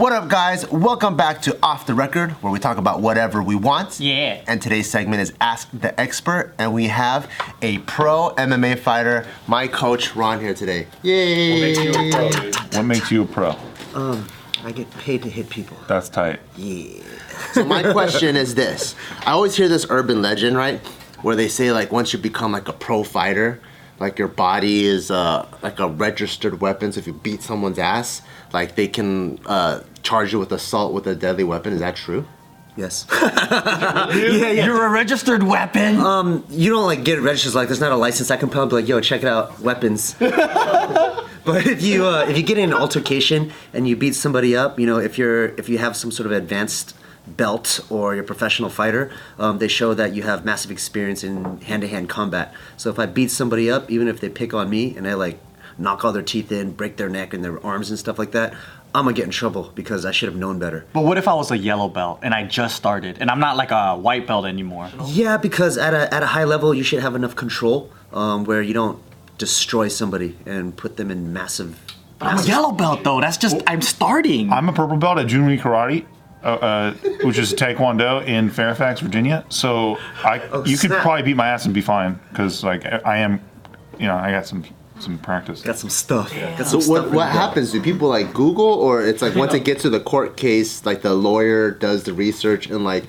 What up, guys? Welcome back to Off the Record, where we talk about whatever we want. Yeah. And today's segment is Ask the Expert, and we have a pro MMA fighter, my coach Ron, here today. Yay! What makes you a pro? what makes you a Um, I get paid to hit people. That's tight. Yeah. So my question is this: I always hear this urban legend, right, where they say like once you become like a pro fighter, like your body is uh, like a registered weapon. So if you beat someone's ass, like they can uh, charge you with assault with a deadly weapon. Is that true? Yes. yeah, yeah. You're a registered weapon. Um, you don't like get registered like there's not a license I can probably be like, yo, check it out, weapons. but if you uh, if you get in an altercation and you beat somebody up, you know, if you're if you have some sort of advanced belt or you're a professional fighter, um, they show that you have massive experience in hand-to-hand combat. So if I beat somebody up, even if they pick on me and I like knock all their teeth in, break their neck and their arms and stuff like that, I'm gonna get in trouble because I should have known better. but what if I was a yellow belt and I just started and I'm not like a white belt anymore? Yeah, because at a, at a high level, you should have enough control um, where you don't destroy somebody and put them in massive. I'm a yellow belt though. That's just I'm starting. I'm a purple belt at Junri Karate, uh, uh, which is Taekwondo in Fairfax, Virginia. So I, you could snap. probably beat my ass and be fine because like I I am, you know, I got some some practice. Got some stuff. Got So some what stuff what in there. happens? Do people like Google, or it's like once it gets to the court case, like the lawyer does the research and like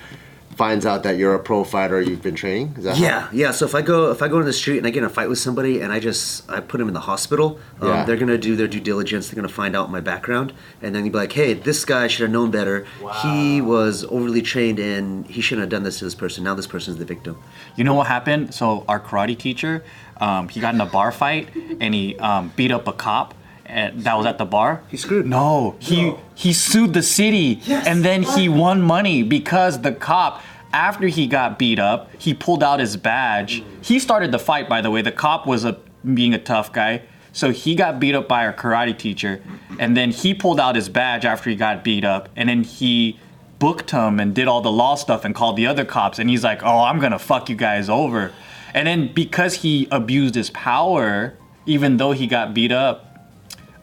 finds out that you're a pro fighter, you've been training? Is that how- Yeah, yeah. So if I go if I go in the street and I get in a fight with somebody and I just I put them in the hospital, um, Yeah. they're gonna do their due diligence. They're gonna find out my background, and then you'd be like, "Hey, this guy should have known better. He was overly trained and he shouldn't have done this to this person. Now this person's the victim." You know what happened? So our karate teacher, um, he got in a bar fight and he um, beat up a cop. And that was at the bar. He screwed. No, he he sued the city, and then he won money because the cop, after he got beat up, he pulled out his badge. Mm. He started the fight, by the way. The cop was a being a tough guy, so he got beat up by our karate teacher, and then he pulled out his badge after he got beat up, and then he booked him and did all the law stuff and called the other cops, and he's like, "Oh, I'm gonna fuck you guys over," and then because he abused his power, even though he got beat up,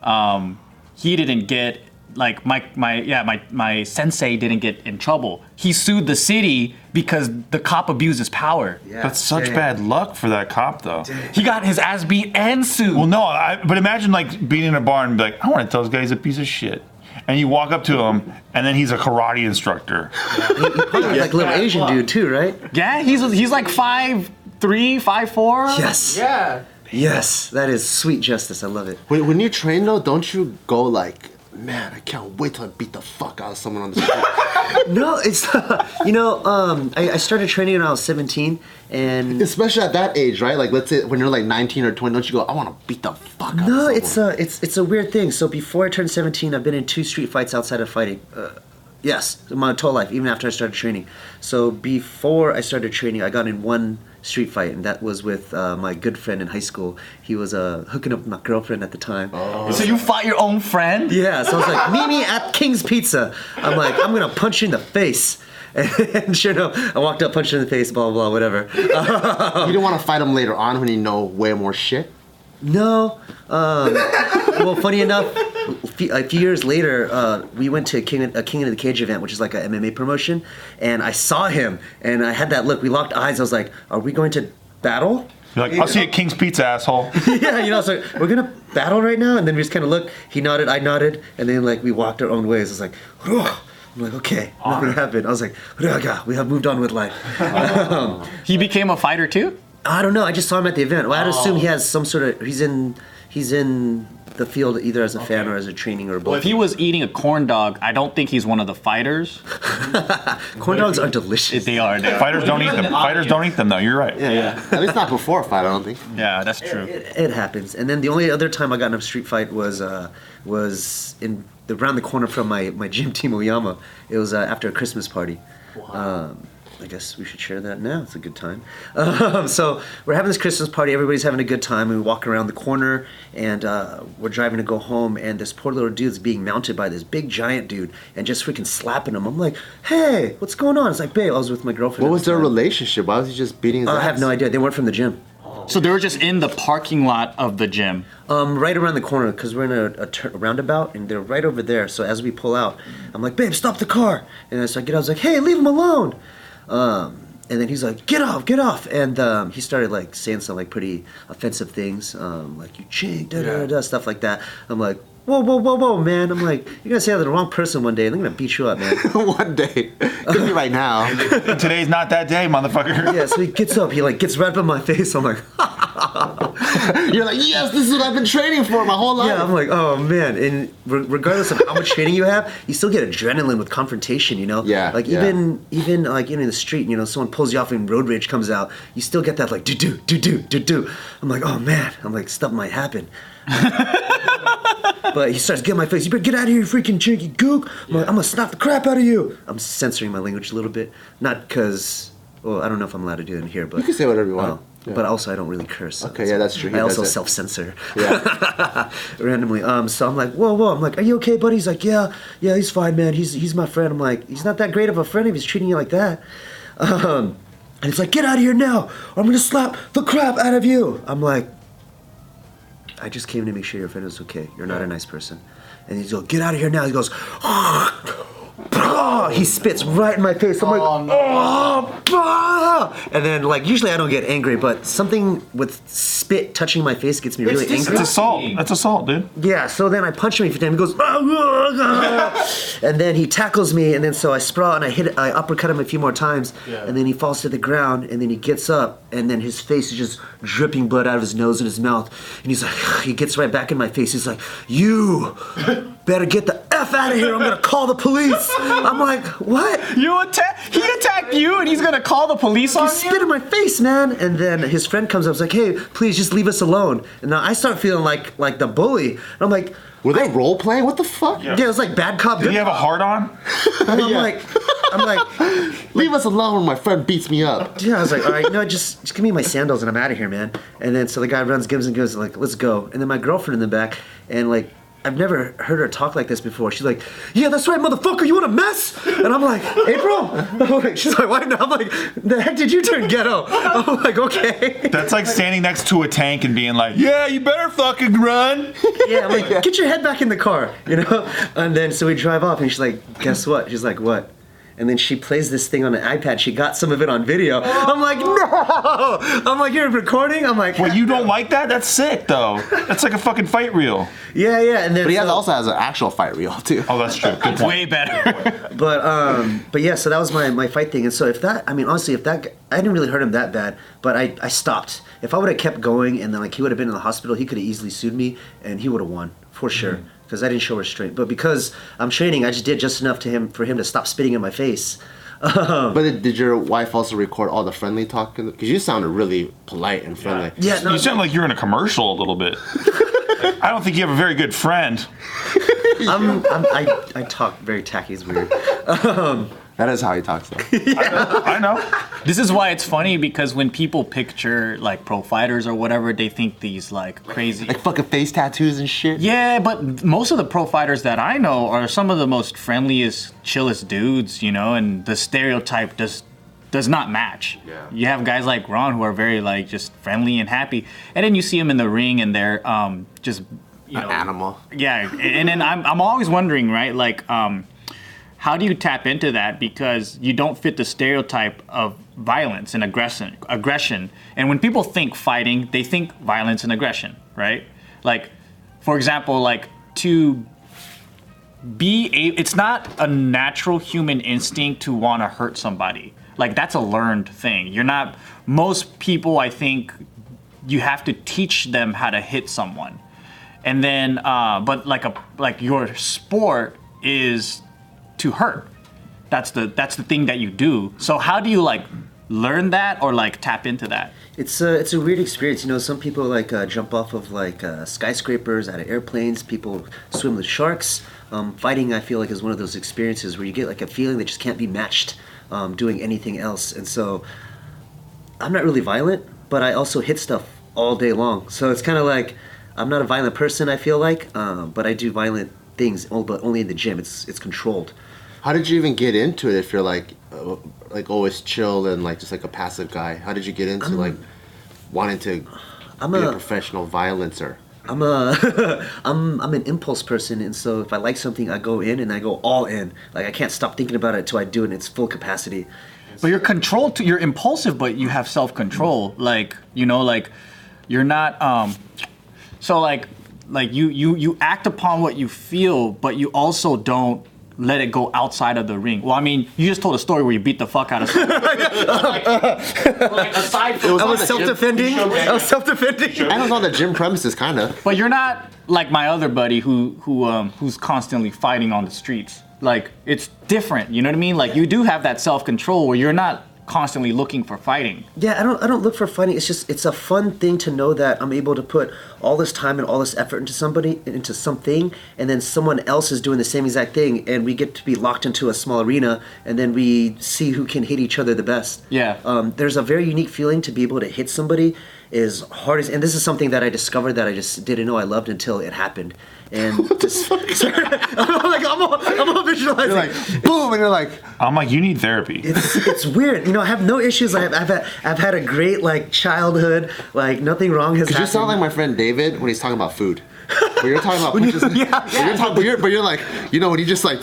um, he didn't get like my my yeah my my sensei didn't get in trouble. He sued the city because the cop abused his power. Yeah. That's such Dang. bad luck for that cop, though. He got his ass beat and sued. Well, no, I, but imagine like being in a bar and be like, I want to tell this guy he's a piece of shit. And you walk up to him, and then he's a karate instructor. he Probably like a little Asian dude too, right? yeah, he's he's like five three, five four. Yes. Yeah. Yes, that is sweet justice. I love it. When, when you train though, don't you go like, man, I can't wait till I beat the fuck out of someone on the street. No, it's you know, um, I, I started training when I was 17, and Especially at that age, right? Like, let's say when you're like 19 or 20, don't you go, I want to beat the fuck out no, it's a it's it's a weird thing. So before I turned 17, I've been in two street fights outside of fighting. Uh, yes, my whole life, even after I started training. So before I started training, I got in one street fight, and that was with uh, my good friend in high school. He was uh, hooking up with my girlfriend at the time. So you fought your own friend? Yeah, so I was like, meet me at King's Pizza. I'm like, I'm gonna punch you in the face. And sure enough, I walked up, punched her in the face, blah, blah, blah, whatever. you don't want to fight him later on when you know way more shit. No. Um, well, funny enough, a few, a few years later, uh, we went to a King, a King of the Cage event, which is like a MMA promotion, and I saw him, and I had that look. We locked eyes. I was like, "Are we going to battle?" You're like, I'll see you at King's Pizza, asshole. yeah, you know, so we're gonna battle right now, and then we just kind of looked. He nodded, I nodded, and then like we walked our own ways. I was like, "Ugh." I'm like, okay, nothing happened. I was like, "Raga, we have moved on with life. He became a fighter too? I don't know. I just saw him at the event. Well, I'd assume he has some sort of. He's in. He's in the field either as a fan or as a training or both. Well, if he was eating a corn dog, I don't think he's one of the fighters. Corn dogs are delicious. They are. They are. Fighters don't eat them. Fighters don't eat them, though. You're right. Yeah, yeah. At least not before a fight, I don't think. Yeah, that's true. It, it happens. And then the only other time I got in a street fight was uh, was in the, around the corner from my, my gym team Oyama. It was uh, after a Christmas party. Um, I guess we should share that now. It's a good time. Um, so we're having this Christmas party. Everybody's having a good time. We walk around the corner, and uh, we're driving to go home. And this poor little dude's being mounted by this big giant dude, and just freaking slapping him. I'm like, "Hey, what's going on?" It's like, "Babe, I was with my girlfriend." What was their time." relationship? Why was he just beating his I ass? have no idea. They weren't from the gym. So they were just in the parking lot of the gym. Um, right around the corner because we're in a, a, tur- roundabout and they're right over there. So as we pull out, I'm like, babe, stop the car. And so I get out. I was like, hey, leave him alone. Um, and then he's like, get off, get off. And um, he started like saying some like pretty offensive things, um, like you chink, da da da da, stuff like that. I'm like, whoa, whoa, whoa, whoa, man. I'm like, you're gonna say that to the wrong person one day, and they're gonna beat you up, man. One day, could be right now. Today's not that day, motherfucker. yeah. So he gets up, he like gets right up in my face. I'm like, You're like, yes, this is what I've been training for my whole life. Yeah, I'm like, oh man. And re- regardless of how much training you have, you still get adrenaline with confrontation. You know. Yeah, Like yeah. even even like you know, in the street, you know, someone pulls you off and road rage comes out, you still get that like do do do do do do. I'm like, oh man. I'm like, stuff might happen. but he starts getting my face. You better get out of here, you freaking chinky gook. I'm like, I'm gonna slap the crap out of you. I'm censoring my language a little bit, not because. Well, I don't know if I'm allowed to do it in here, but You can say whatever you want. Oh, Yeah. But also, I don't really curse. so Okay, yeah, that's true. He I also doesn't. self-censor Yeah. randomly. Um, so I'm like, whoa, whoa. I'm like, are you okay, buddy? He's like, yeah, yeah, he's fine, man. He's he's my friend. I'm like, he's not that great of a friend if he's treating you like that. Um, and he's like, get out of here now, or I'm gonna slap the crap out of you. I'm like, I just came to make sure your friend is okay. You're not a nice person. And he's like, get out of here now. He goes, he spits right in my face. I'm like, oh, bah!" and then like usually I don't get angry, but something with spit touching my face gets me really angry. That's assault. That's assault, dude. Yeah, so then I punch him a few times. He goes, "Ah, ah, ah," and then he tackles me, and then so I sprawl and I hit, I uppercut him a few more times, and then he falls to the ground, and then he gets up, and then his face is just dripping blood out of his nose and his mouth, and he's like, he gets right back in my face. He's like, you better get the f out of here. I'm gonna call the police. I'm like, what? You attack. He attacked you, and he's gonna call the police He on spit in my face, man. And then his friend comes up, and is like, "Hey, please just leave us alone." And now I start feeling like like the bully. And I'm like, Were they role playing? What the fuck? "Yeah, it was like bad cop, Did good he have a heart on? cop." I'm like, I'm like, Leave us alone when my friend beats me up. yeah. I was like, "All right, no, just just give me my sandals and I'm out of here, man." And then so the guy runs, gives and goes like, "Let's go." And then my girlfriend in the back, and like. I've never heard her talk like this before. She's like, "Yeah, that's right, motherfucker. You want a mess?" And I'm like, "April." She's like, "Why?" not?" I'm like, "The heck did you turn ghetto?" I'm like, "Okay." That's like standing next to a tank and being like, "Yeah, you better fucking run." Yeah, I'm like, get your head back in the car, you know? And then so we drive off and she's like, guess what? She's like, what? And then she plays this thing on an iPad. She got some of it on video. I'm like, no! I'm like, you're recording? I'm like, Well, you don't like that? That's sick, though. That's like a fucking fight reel. yeah, yeah. And then But he has, so- also has an actual fight reel too. Oh, that's true. Good point. Way better. But um, but yeah, so that was my, my fight thing. And so if that, I mean, honestly, if that, g- I didn't really hurt him that bad, but I, I stopped. If I would have kept going and then like he would have been in the hospital, he could have easily sued me and he would have won for sure because I didn't show restraint. But because I'm training, I just did just enough to him for him to stop spitting in my face. Um, But did, did your wife also record all the friendly talk? Because you sounded really polite and friendly. yeah, no, You sound like you're in a commercial a little bit. I don't think you have a very good friend. I'm, I'm, I, I talk very tacky. It's weird. That is how he talks though. I know. This is why it's funny because when people picture like pro fighters or whatever, they think these like crazy. like fucking face tattoos and shit. Yeah, but most of the pro fighters that I know are some of the most friendliest, chillest dudes, you know, and the stereotype does does not match. Yeah. You have guys like Ron who are very like just friendly and happy, and then you see them in the ring and they're um just you An know animal. yeah, and then I'm I'm always wondering, right? Like, um, how do you tap into that because you don't fit the stereotype of violence and aggression, aggression. And when people think fighting, they think violence and aggression, right? Like, for example, like to be a, it's not a natural human instinct to want to hurt somebody. Like that's a learned thing. You're not most people I think you have to teach them how to hit someone. And then uh but like a like your sport is to hurt. That's the that's the thing that you do. So how do you like learn that or like tap into that? It's a it's a weird experience. You know, some people like uh, jump off of like uh, skyscrapers, out of airplanes. People swim with sharks. Um, fighting, I feel like, is one of those experiences where you get like a feeling that just can't be matched um, doing anything else. And so, I'm not really violent, but I also hit stuff all day long. So it's kind of like I'm not a violent person. I feel like, um, but I do violent things, oh, but only in the gym. It's it's controlled. How did you even get into it if you're like, uh, like always chill and like just like a passive guy? How did you get into like wanting to I'm be a a professional violencer? I'm a I'm I'm an impulse person, and so if I like something, I go in and I go all in. Like I can't stop thinking about it until I do it in its full capacity. But you're controlled. To, you're impulsive, but you have self control. Like you know, like you're not. Um, so like like you you you act upon what you feel, but you also don't let it go outside of the ring. Well, I mean, you just told a story where you beat the fuck out of someone. like, like, aside from, was I on was self defending. I was self defending. And it was on the gym premises, kind of. but you're not like my other buddy who who um who's constantly fighting on the streets. Like it's different. You know what I mean? Like you do have that self control where you're not constantly looking for fighting. Yeah, I don't I don't look for fighting. It's just it's a fun thing to know that I'm able to put all this time and all this effort into somebody into something and then someone else is doing the same exact thing and we get to be locked into a small arena and then we see who can hit each other the best. Yeah. Um, there's a very unique feeling to be able to hit somebody as hard as and this is something that I discovered that I just didn't know I loved until it happened. And just, I'm like I'm all, I'm all visualizing. You're like, boom, and you're like, I'm like, you need therapy. it's it's weird. You know, I have no issues. I've, I've had I've had a great like childhood. Like nothing wrong has Cause you sound like my friend David when he's talking about food. But you're talking about punches. yeah, but You're talking, but, you're, but you're like, you know, when you just like,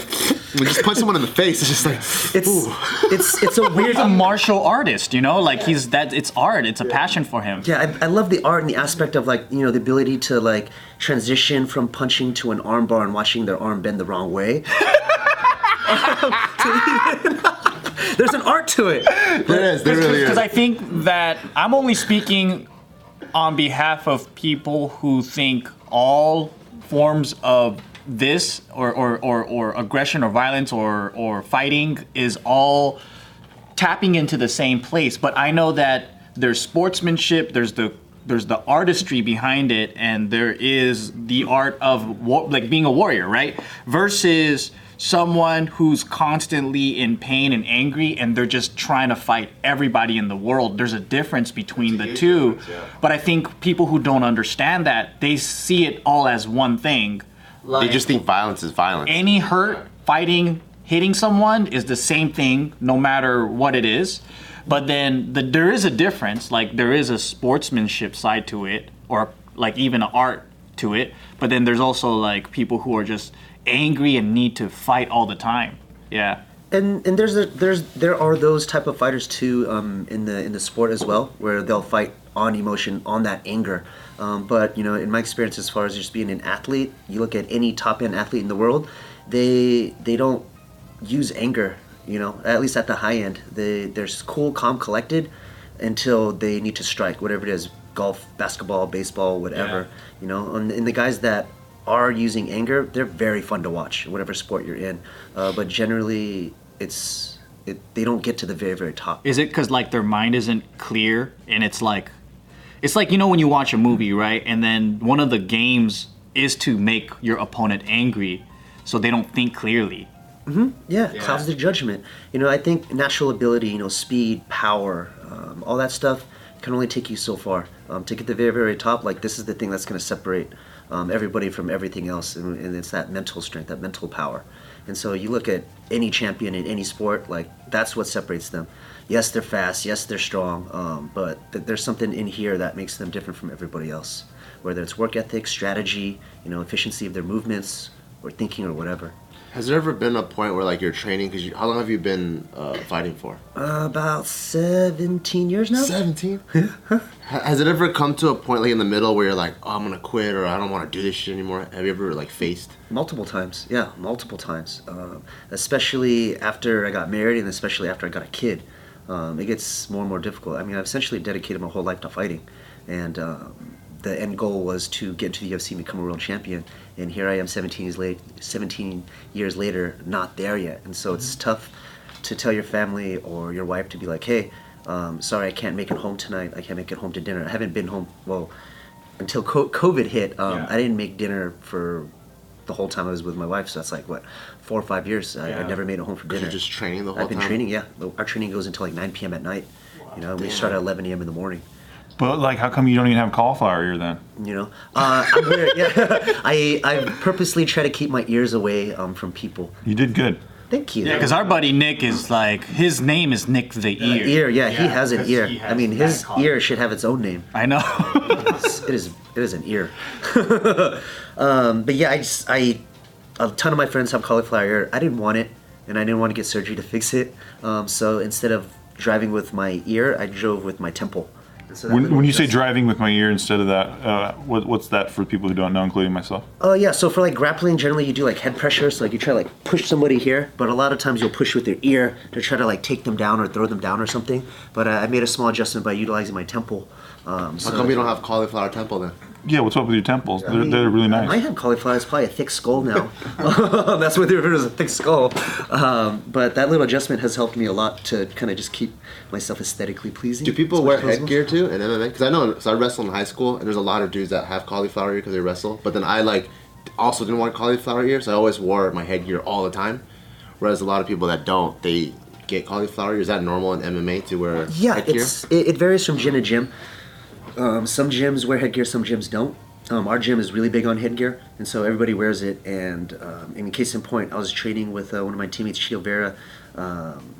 when you just punch someone in the face, it's just like, it's ooh. it's it's a weird. He's a martial artist, you know? Like he's that it's art, it's a passion for him. yeah, I, I love the art and the aspect of like you know the ability to like transition from punching to an arm bar and watching their arm bend the wrong way. There's an art to it. There is, there really is. Because I think that I'm only speaking on behalf of people who think all forms of this or, or, or, or aggression or violence or, or fighting is all tapping into the same place. But I know that there's sportsmanship, there's the there's the artistry behind it, and there is the art of wa- like being a warrior, right? Versus someone who's constantly in pain and angry, and they're just trying to fight everybody in the world. There's a difference between the two. But I think people who don't understand that they see it all as one thing. They just think violence is violence. Any hurt, fighting, hitting someone is the same thing, no matter what it is. But then the, there is a difference. Like there is a sportsmanship side to it, or like even an art to it. But then there's also like people who are just angry and need to fight all the time. Yeah. and and there's a, there's there are those type of fighters too um, in the in the sport as well where they'll fight on emotion on that anger um, but you know in my experience as far as just being an athlete you look at any top end athlete in the world they they don't use anger you know at least at the high end they they're cool calm collected until they need to strike whatever it is golf basketball baseball whatever you know and, and the guys that are using anger, they're very fun to watch, whatever sport you're in. Uh, but generally, it's it, they don't get to the very very top. Is it because like their mind isn't clear and it's like, it's like you know when you watch a movie, right? And then one of the games is to make your opponent angry, so they don't think clearly. Yeah, it clouds their judgment. You know, I think natural ability, you know, speed, power, um, all that stuff can only take you so far. Um, to get to the very very top, like this is the thing that's going to separate um, everybody from everything else, and, and it's that mental strength, that mental power. And so you look at any champion in any sport, like that's what separates them. Yes, they're fast. Yes, they're strong. Um, but th- there's something in here that makes them different from everybody else. Whether it's work ethic, strategy, you know, efficiency of their movements, or thinking, or whatever. Has there ever been a point where like you're training? Because you, how long have you been uh, fighting for? Uh, about 17 years now. Seventeen. Has it ever come to a point like in the middle where you're like, oh, I'm gonna quit or I don't want to do this shit anymore? Have you ever like faced? Multiple times, yeah, multiple times. Um, especially after I got married, and especially after I got a kid, um, it gets more and more difficult. I mean, I've essentially dedicated my whole life to fighting, and um, the end goal was to get into the UFC and become a world champion. And here I am, 17 years late, 17 years later, not there yet. And so it's tough to tell your family or your wife to be like, hey. Um, sorry, I can't make it home tonight. I can't make it home to dinner. I haven't been home. Well, until co- COVID hit, um, Yeah. I didn't make dinner for the whole time I was with my wife. So that's like what four or five years. I, I never made it home for dinner. You're just training the whole I've been time? training. Yeah, our training goes until like 9 p.m. at night. You know, we start at 11 a.m. in the morning. But like, how come you don't even have cauliflower ear then? You know, uh, I'm weird. Yeah, I I purposely try to keep my ears away um, from people. You did good. Thank you. Yeah, because our buddy Nick is like his name is Nick the Ear. ear, yeah, he has an ear. he I mean, his ear should have its own name. I know. It's- it is it is an ear. um, but yeah, I just I a ton of my friends have cauliflower ear. I didn't want it, and I didn't want to get surgery to fix it. Um, so instead of driving with my ear, I drove with my temple. And so When, when you say driving with my ear instead of that, uh, what, what's that for people who don't know, including myself? Oh yeah, so for like grappling, generally you do like head pressure. So like you try to like push somebody here, but a lot of times you'll push with your ear to try to like take them down or throw them down or something. But uh, I made a small adjustment by utilizing my temple. Um, How so come you don't have cauliflower temple then? Yeah, what's up with your temples? They're, they're really nice. I nice. had cauliflower. It's probably a thick skull now. That's what they refer to as a thick skull. Um, but that little adjustment has helped me a lot to kind of just keep myself aesthetically pleasing. Do people wear headgear too in MMA? Because I know, so I wrestled in high school, and there's a lot of dudes that have cauliflower ear because they wrestle. But then I like also didn't want cauliflower ear, so I always wore my headgear all the time. Whereas a lot of people that don't, they get cauliflower ear. Is that normal in MMA to wear Yeah, headgear? it's it, it varies from gym to gym. Um, some gyms wear headgear, some gyms don't. Um, our gym is really big on headgear, and so everybody wears it. And um, in case in point, I was training with uh, one of my teammates, Chito Vera, um,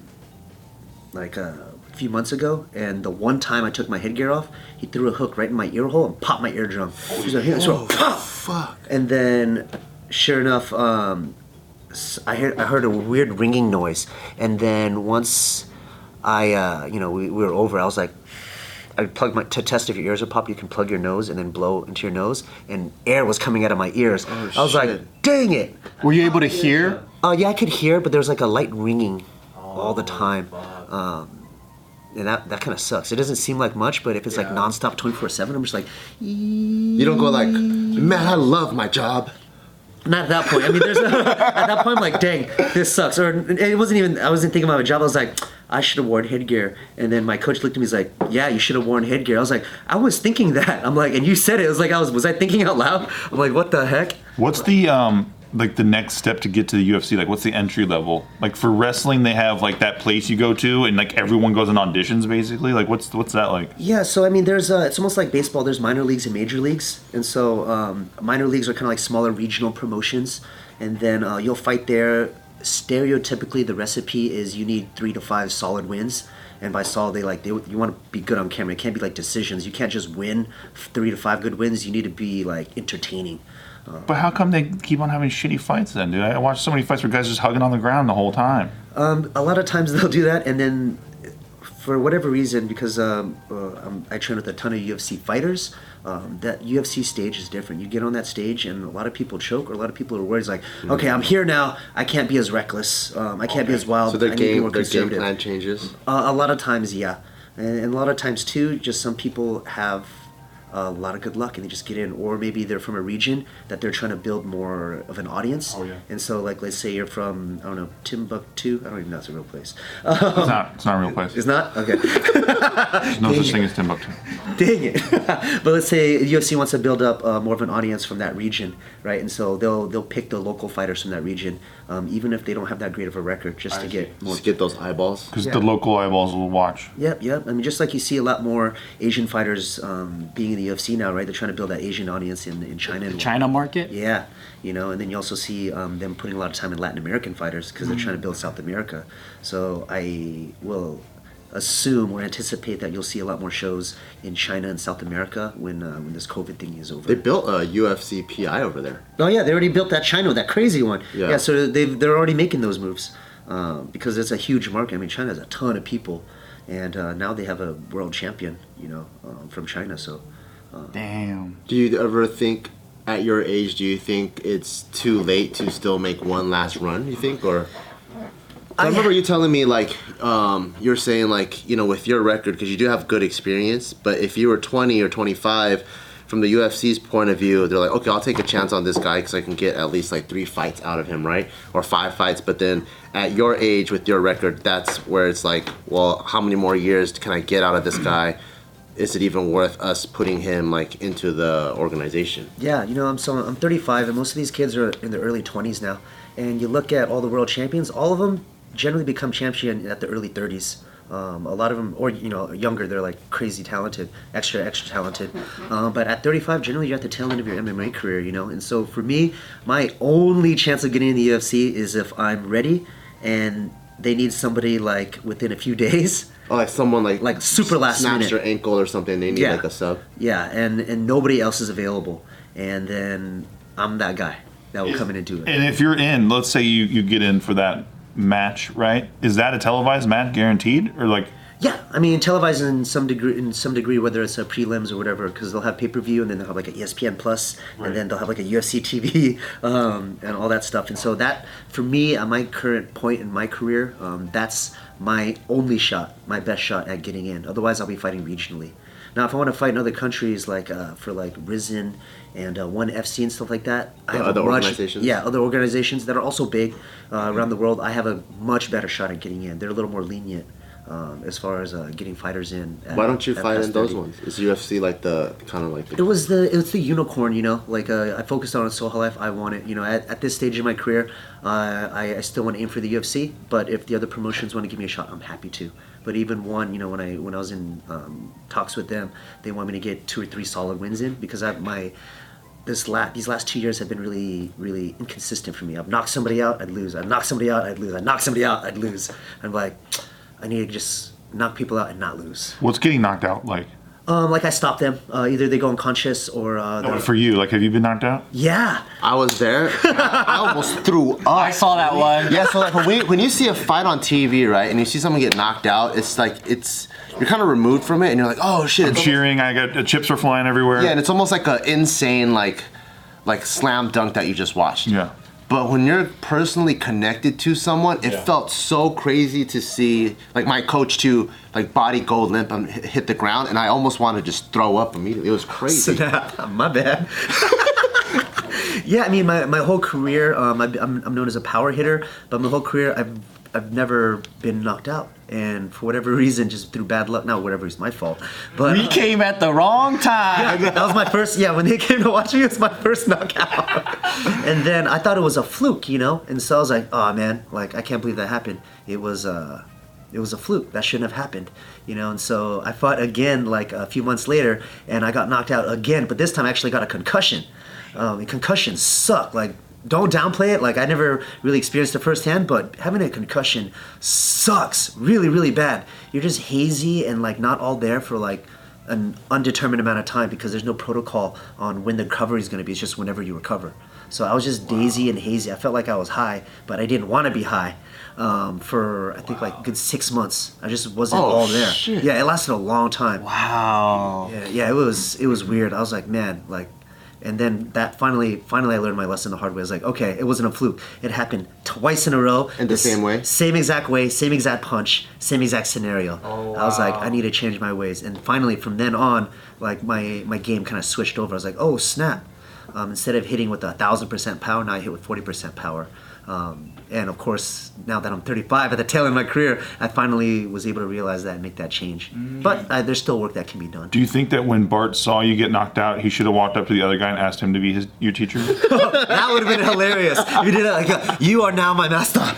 like uh, a few months ago. And the one time I took my headgear off, he threw a hook right in my ear hole and popped my eardrum. He's like, pop! Fuck. And then, sure enough, um, I heard I heard a weird ringing noise. And then once I, uh, you know, we, we were over, I was like, I plugged my to test if your ears are pop. You can plug your nose and then blow into your nose, and air was coming out of my ears. I was like, dang it! Were you able to hear? Uh, yeah, I could hear, but there was like a light ringing all the time. Um, and that, that kind of sucks. It doesn't seem like much, but if it's like nonstop 24 7, I'm just like, You don't go like, man, I love my job. Not at that point. I mean, there's a, at that point I'm like, dang, this sucks. Or it wasn't even. I wasn't thinking about my job. I was like, I should have worn headgear. And then my coach looked at me. He's like, Yeah, you should have worn headgear. I was like, I was thinking that. I'm like, and you said it. It was like I was. Was I thinking out loud? I'm like, what the heck? What's the um like the next step to get to the UFC? Like, what's the entry level? Like for wrestling, they have like that place you go to, and like everyone goes in auditions, basically. Like, what's what's that like? Yeah, so I mean, there's uh, it's almost like baseball. There's minor leagues and major leagues, and so um, minor leagues are kind of like smaller regional promotions, and then uh, you'll fight there. Stereotypically, the recipe is you need three to five solid wins, and by solid, they like they you want to be good on camera. It can't be like decisions. You can't just win three to five good wins. You need to be like entertaining. But how come they keep on having shitty fights then, dude? I watched so many fights where guys just hugging on the ground the whole time. Um, a lot of times they'll do that, and then for whatever reason, because um, uh, um, I train with a ton of UFC fighters, um, that UFC stage is different. You get on that stage, and a lot of people choke, or a lot of people are worried. It's like, okay, I'm here now. I can't be as reckless. Um, I can't be as wild. So their I need to be game, game plan changes. Uh, a lot of times, yeah, and, and a lot of times too, just some people have a lot of good luck and they just get in, or maybe they're from a region that they're trying to build more of an audience. Oh, yeah. And so, like, let's say you're from I don't know Timbuktu. I don't even know if it's a real place. It's not. It's not a real place. It's not okay. There's no such thing as Timbuktu. Dang it! but let's say UFC wants to build up uh, more of an audience from that region, right? And so they'll they'll pick the local fighters from that region, um, even if they don't have that great of a record, just to get more. Just get those eyeballs. Because Yeah. the local eyeballs will watch. Yep, yep. I mean, just like you see a lot more Asian fighters um, being in the UFC now, right? They're trying to build that Asian audience in in China. and- China market? Yeah, you know, and then you also see um, them putting a lot of time in Latin American fighters because they're trying to build South America. So I will assume or anticipate that you'll see a lot more shows in China and South America when uh, when this COVID thing is over. They built a UFC PI over there. Oh yeah, they already built that China, that crazy one. Yeah. Yeah, so they they're already making those moves um, because it's a huge market. I mean, China has a ton of people, and uh, now they have a world champion, you know, um, from China. So Damn. Do you ever think, at your age, do you think it's too late to still make one last run? You think, or? I remember you telling me like um, you're saying like you know with your record because you do have good experience, but if you were 20 or 25, from the UFC's point of view, they're like, okay, I'll take a chance on this guy because I can get at least like three fights out of him, right, or five fights. But then at your age with your record, that's where it's like, well, how many more years can I get out of this guy? Is it even worth us putting him like into the organization? Yeah, you know, I'm so I'm 35, and most of these kids are in their early 20s now. And you look at all the world champions, all of them generally become champion at the early 30s. Um, a lot of them, or you know, younger, they're like crazy talented, extra, extra talented. Um, but at 35, generally you're at the tail end of your MMA career, you know. And so for me, my only chance of getting in the UFC is if I'm ready and they need somebody like within a few days. Oh, like someone like Like super last snaps minute. their ankle or something. They need Yeah. like a sub. Yeah, and and nobody else is available, and then I'm that guy that will come in and do it. And if you're in, let's say you, you get in for that match, right? Is that a televised match guaranteed? Or like, Yeah, I mean televised in some degree, in some degree, whether it's a prelims or whatever, because they'll have pay per view and then they'll have like an ESPN Plus, Right. and then they'll have like a UFC TV um, and all that stuff. And so that, for me, at my current point in my career, um, that's my only shot, my best shot at getting in. Otherwise, I'll be fighting regionally. Now, if I want to fight in other countries, like uh, for like Rizin and uh, One FC and stuff like that, I have other a much, organizations? Yeah, other organizations that are also big uh, around the world. I have a much better shot at getting in. They're a little more lenient um, as far as uh, getting fighters in. at- Why don't you fight in those 30. ones? Is UFC like the kind of like It was the it was the unicorn, you know. Like uh, I focused on Soha Life. I want it, you know. At, at this stage in my career, uh, I, I still want to aim for the UFC. But if the other promotions want to give me a shot, I'm happy to. But even one, you know, when I when I was in um, talks with them, they want me to get two or three solid wins in because I my this la- these last two years have been really really inconsistent for me. I've knocked somebody out, I'd lose. I'd knock somebody out, I'd lose. I knock somebody out, I'd lose. I'm like, I need to just knock people out and not lose. what's getting knocked out like? Um, like I stop them. Uh, either they go unconscious or uh, they're- For you, like, have you been knocked out? yeah. I was there. I almost threw up. I saw that one. Yeah, so like when, we, when you see a fight on TV, right, and you see someone get knocked out, it's like it's you're kind of removed from it, and you're like, oh shit. I'm it's cheering. I got the chips are flying everywhere. Yeah, and it's almost like an insane like like slam dunk that you just watched. Yeah. But when you're personally connected to someone, it Yeah. felt so crazy to see like my coach to like body go limp and hit the ground, and I almost wanted to just throw up immediately. It was crazy. my bad. yeah, I mean, my, my whole career, um, I, I'm, I'm known as a power hitter, but my whole career, I've, I've never been knocked out. And for whatever reason, just through bad luck, not whatever is my fault, but We came at the wrong time. that was my first. Yeah, when they came to watch me, it was my first knockout. and then I thought it was a fluke, you know. And so I was like, "Oh man, like I can't believe that happened. It was uh, it was a fluke. That shouldn't have happened, you know." And so I fought again, like a few months later, and I got knocked out again. But this time I actually got a concussion. Um, concussions suck. Like don't downplay it. Like I never really experienced it firsthand, but having a concussion sucks really, really bad. You're just hazy and like not all there for like an undetermined amount of time because there's no protocol on when the recovery is going to be. It's just whenever you recover. So I was just dazy and hazy. I felt like I was high, but I didn't want to be high um, for I think like a good six months. I just wasn't Oh, all there. shit. Yeah, it lasted a long time. Wow. Yeah, yeah, it was it was weird. I was like, man, like, and then that finally, finally, I learned my lesson the hard way. I was like, okay, it wasn't a fluke. It happened twice in a row. and the same way? Same exact way, same exact punch, same exact scenario. Oh, I was like. I need to change my ways. And finally, from then on, like my my game kind of switched over. I was like, oh snap! Um, instead of hitting with a thousand percent power, now I hit with forty percent power. Um, and of course, now that I'm 35 at the tail end of my career, I finally was able to realize that and make that change. Mm. But uh, there's still work that can be done. Do you think that when Bart saw you get knocked out, he should have walked up to the other guy and asked him to be his your teacher? That would have been hilarious. You did it like, uh, you are now my master. I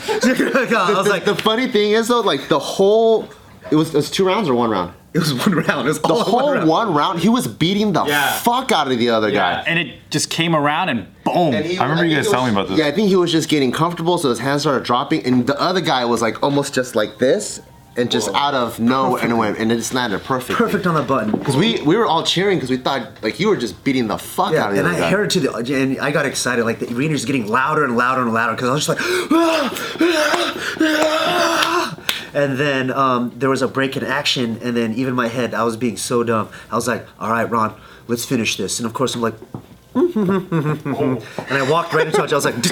was the, like, the funny thing is though, like the whole it was it was two rounds or one round. It was one round. It was The whole one one round. round, he was beating the Yeah. fuck out of the other guy. And it just came around and boom. And he- I remember you think guys he telling was- me about this. Yeah, I think he was just getting comfortable, so his hands started dropping, and the other guy was like almost just like this, and just Whoa. out of no perfect. and it just landed perfect. Perfect on the button. Because we we were all cheering because we thought like you were just beating the fuck yeah, out of. And I guy. heard to the and I got excited like the arena's getting louder and louder and louder because I was just like. Ah, ah, ah, ah. And then um, there was a break in action, and then even my head, I was being so dumb. I was like, "All right, Ron, let's finish this." And of course, I'm like, and I walked right into it. I was like, and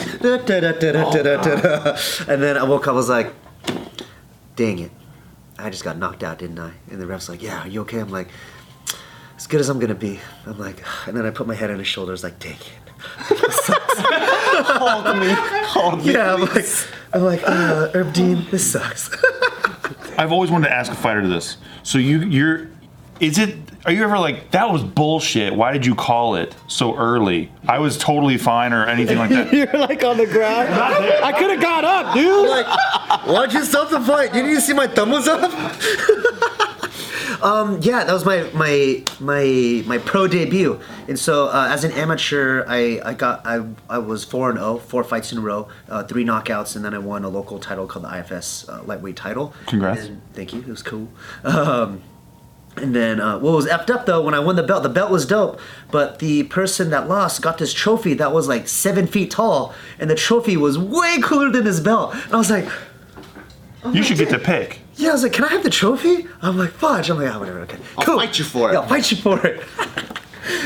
then I woke up. I was like, dang it. I just got knocked out, didn't I? And the ref's like, yeah, are you okay? I'm like, as good as I'm gonna be. I'm like, and then I put my head on his shoulders, like, dang it. Hold me, hold me. Yeah, I'm like, I'm like, uh, Herb Dean, this sucks. I've always wanted to ask a fighter this. So you you're is it are you ever like that was bullshit? Why did you call it so early? I was totally fine or anything like that. You're like on the ground. I could have got up, dude. Like, watch yourself the fight. You need to see my thumb was up. Um, yeah, that was my my my my pro debut, and so uh, as an amateur, I, I got I, I was four and 0, four fights in a row, uh, three knockouts, and then I won a local title called the IFS uh, lightweight title. Congrats. And thank you. It was cool. Um, and then uh, what was effed up though when I won the belt, the belt was dope, but the person that lost got this trophy that was like seven feet tall, and the trophy was way cooler than this belt. And I was like, You should get to pick. yeah, I was like, can I have the trophy? I'm like, fudge. I'm like, oh, whatever, okay. I'll fight you for it. Yeah, I'll fight you for it.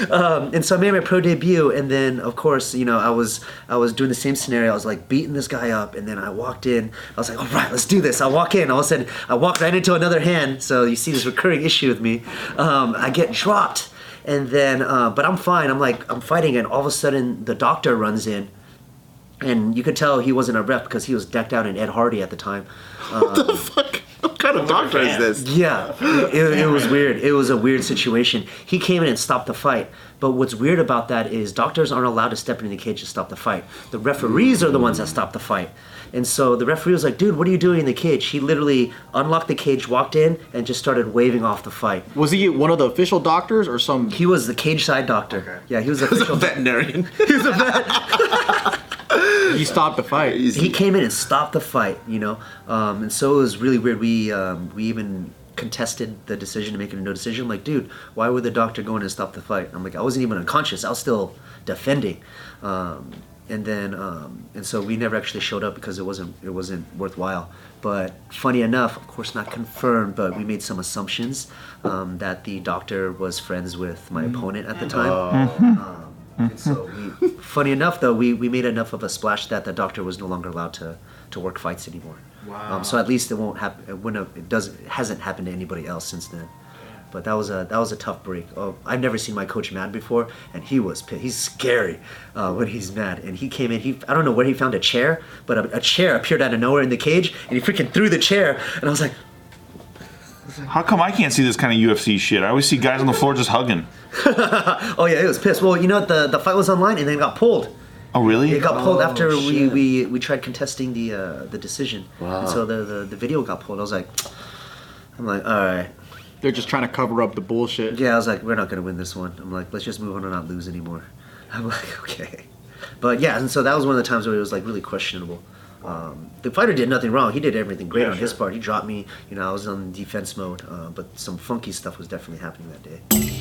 um, and so I made my pro debut, and then of course, you know, I was I was doing the same scenario. I was like beating this guy up, and then I walked in. I was like, all right, let's do this. I walk in. All of a sudden, I walk right into another hand. So you see this recurring issue with me. Um, I get dropped, and then, uh, but I'm fine. I'm like, I'm fighting, and all of a sudden, the doctor runs in. And you could tell he wasn't a rep because he was decked out in Ed Hardy at the time. What the fuck? What kind of doctor is this? Yeah, it, it was weird. It was a weird situation. He came in and stopped the fight. But what's weird about that is doctors aren't allowed to step into the cage to stop the fight. The referees are the ones that stop the fight. And so the referee was like, dude, what are you doing in the cage? He literally unlocked the cage, walked in, and just started waving off the fight. Was he one of the official doctors or some? He was the cage side doctor. Yeah, he was the He's a official. veterinarian. He stopped the fight. he came in and stopped the fight, you know. Um, and so it was really weird. We um, we even contested the decision to make it a no decision. I'm like, dude, why would the doctor go in and stop the fight? I'm like, I wasn't even unconscious. I was still defending. Um, and then um, and so we never actually showed up because it wasn't it wasn't worthwhile. But funny enough, of course not confirmed, but we made some assumptions um, that the doctor was friends with my opponent at the time. Um, and so we, funny enough, though, we, we made enough of a splash that the doctor was no longer allowed to, to work fights anymore. Wow. Um, so at least it won't happen. It wouldn't have, it doesn't it hasn't happened to anybody else since then. But that was a that was a tough break. Oh, I've never seen my coach mad before, and he was pissed. He's scary uh, when he's mad. And he came in. He I don't know where he found a chair, but a, a chair appeared out of nowhere in the cage, and he freaking threw the chair. And I was like, How come I can't see this kind of UFC shit? I always see guys on the floor just hugging. oh yeah, it was pissed. Well, you know what? The the fight was online, and then it got pulled. Oh really? It got pulled after we, we, we tried contesting the uh, the decision. Wow. And so the, the the video got pulled. I was like, I'm like, all right. They're just trying to cover up the bullshit. Yeah, I was like, we're not gonna win this one. I'm like, let's just move on and not lose anymore. I'm like, okay. But yeah, and so that was one of the times where it was like really questionable. Um, the fighter did nothing wrong. He did everything great Yeah, on his part. He dropped me. You know, I was on defense mode. Uh, but some funky stuff was definitely happening that day.